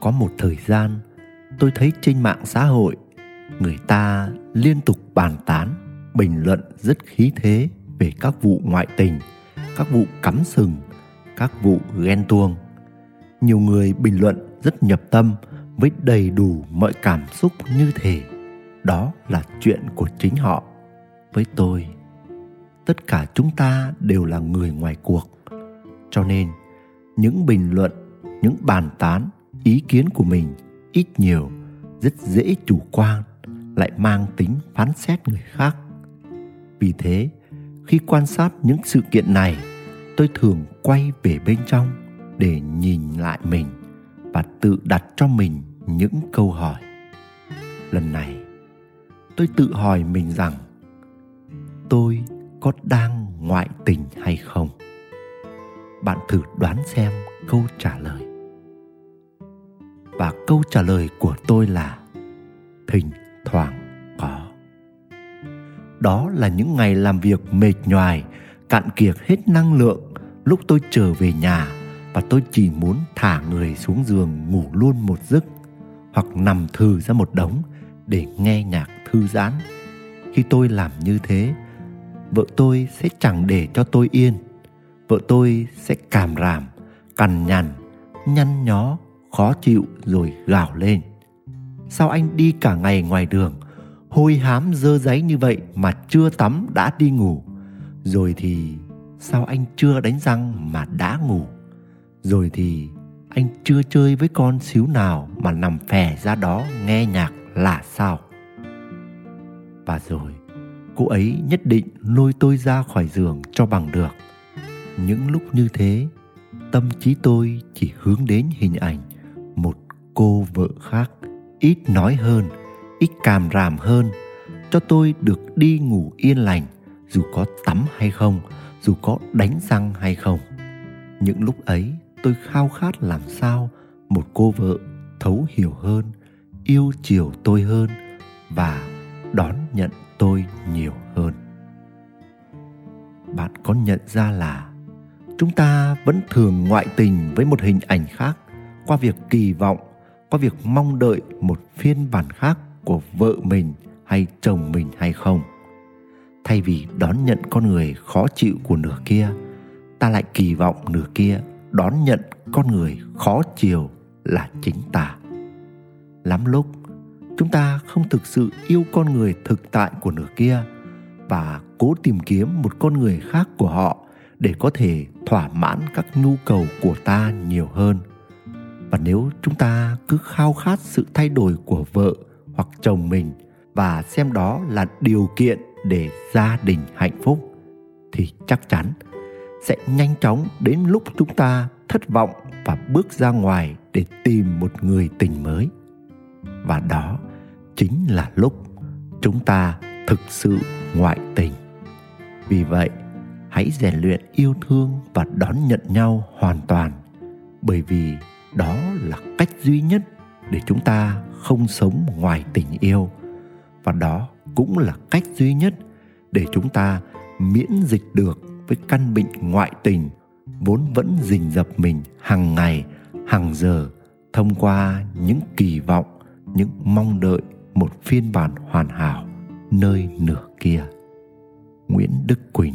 có một thời gian, tôi thấy trên mạng xã hội, người ta liên tục bàn tán, bình luận rất khí thế về các vụ ngoại tình, các vụ cắm sừng, các vụ ghen tuông. Nhiều người bình luận rất nhập tâm với đầy đủ mọi cảm xúc như thể đó là chuyện của chính họ. Với tôi, tất cả chúng ta đều là người ngoài cuộc. Cho nên, những bình luận, những bàn tán ý kiến của mình ít nhiều, rất dễ chủ quan, lại mang tính phán xét người khác. Vì thế, khi quan sát những sự kiện này, tôi thường quay về bên trong để nhìn lại mình và tự đặt cho mình những câu hỏi. Lần này, tôi tự hỏi mình rằng, tôi có đang ngoại tình hay không? Bạn thử đoán xem câu trả lời và câu trả lời của tôi là thỉnh thoảng có. Đó là những ngày làm việc mệt nhoài, cạn kiệt hết năng lượng. Lúc tôi trở về nhà và tôi chỉ muốn thả người xuống giường ngủ luôn một giấc, hoặc nằm thư ra một đống để nghe nhạc thư giãn. Khi tôi làm như thế, vợ tôi sẽ chẳng để cho tôi yên. Vợ tôi sẽ càm ràm, cằn nhằn, nhăn nhó khó chịu rồi gào lên. Sao anh đi cả ngày ngoài đường, hôi hám dơ giấy như vậy mà chưa tắm đã đi ngủ? Rồi thì sao anh chưa đánh răng mà đã ngủ? Rồi thì anh chưa chơi với con xíu nào mà nằm phè ra đó nghe nhạc là sao? Và rồi, cô ấy nhất định lôi tôi ra khỏi giường cho bằng được. Những lúc như thế, tâm trí tôi chỉ hướng đến hình ảnh một cô vợ khác, ít nói hơn, ít càm ràm hơn, cho tôi được đi ngủ yên lành, dù có tắm hay không, dù có đánh răng hay không. Những lúc ấy, tôi khao khát làm sao một cô vợ thấu hiểu hơn, yêu chiều tôi hơn và đón nhận tôi nhiều hơn. Bạn có nhận ra là chúng ta vẫn thường ngoại tình với một hình ảnh khác? Qua việc kỳ vọng, qua việc mong đợi một phiên bản khác của vợ mình hay chồng mình hay không. Thay vì đón nhận con người khó chịu của nửa kia, ta lại kỳ vọng nửa kia đón nhận con người khó chiều là chính ta. Lắm lúc, chúng ta không thực sự yêu con người thực tại của nửa kia và cố tìm kiếm một con người khác của họ để có thể thỏa mãn các nhu cầu của ta nhiều hơn và nếu chúng ta cứ khao khát sự thay đổi của vợ hoặc chồng mình và xem đó là điều kiện để gia đình hạnh phúc, thì chắc chắn sẽ nhanh chóng đến lúc chúng ta thất vọng và bước ra ngoài để tìm một người tình mới. Và đó chính là lúc chúng ta thực sự ngoại tình. Vì vậy, hãy rèn luyện yêu thương và đón nhận nhau hoàn toàn, bởi vì đó là cách duy nhất để chúng ta không sống ngoài tình yêu. Và đó cũng là cách duy nhất để chúng ta miễn dịch được với căn bệnh ngoại tình vốn vẫn rình rập mình hàng ngày, hàng giờ thông qua những kỳ vọng, những mong đợi một phiên bản hoàn hảo nơi nửa kia. Nguyễn đức quỳnh